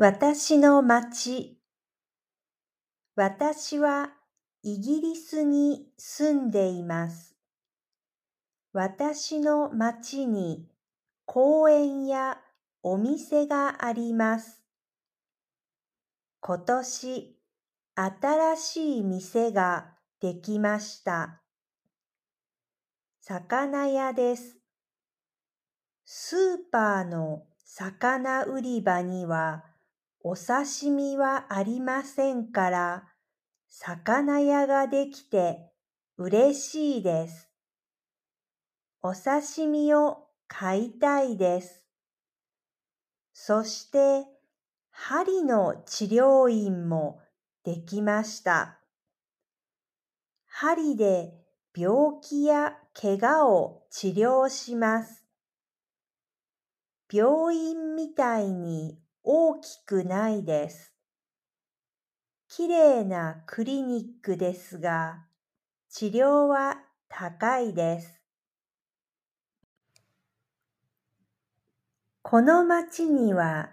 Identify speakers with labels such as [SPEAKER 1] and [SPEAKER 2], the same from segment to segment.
[SPEAKER 1] 私の町私はイギリスに住んでいます。私の町に公園やお店があります。今年新しい店ができました。魚屋です。スーパーの魚売り場にはお刺身はありませんから、魚屋ができて嬉しいです。お刺身を買いたいです。そして、針の治療院もできました。針で病気や怪我を治療します。病院みたいに大きくないです。きれいなクリニックですが、治療は高いです。この町には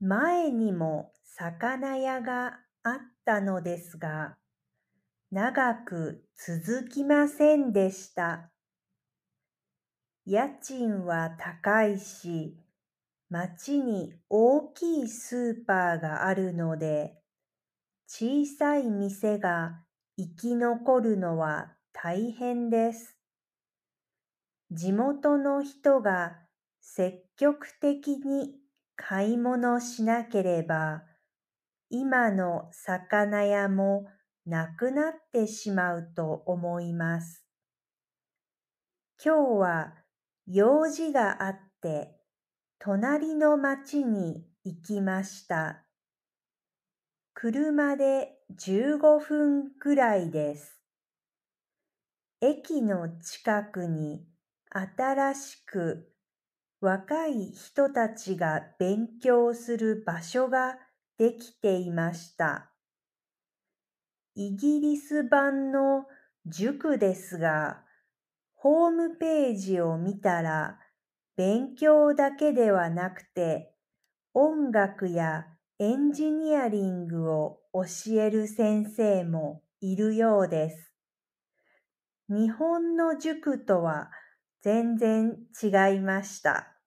[SPEAKER 1] 前にも魚屋があったのですが、長く続きませんでした。家賃は高いし、町に大きいスーパーがあるので、小さい店が生き残るのは大変です。地元の人が積極的に買い物しなければ、今の魚屋もなくなってしまうと思います。今日は用事があって、隣の町に行きました。車で15分くらいです。駅の近くに新しく若い人たちが勉強する場所ができていました。イギリス版の塾ですが、ホームページを見たら、勉強だけではなくて、音楽やエンジニアリングを教える先生もいるようです。日本の塾とは全然違いました。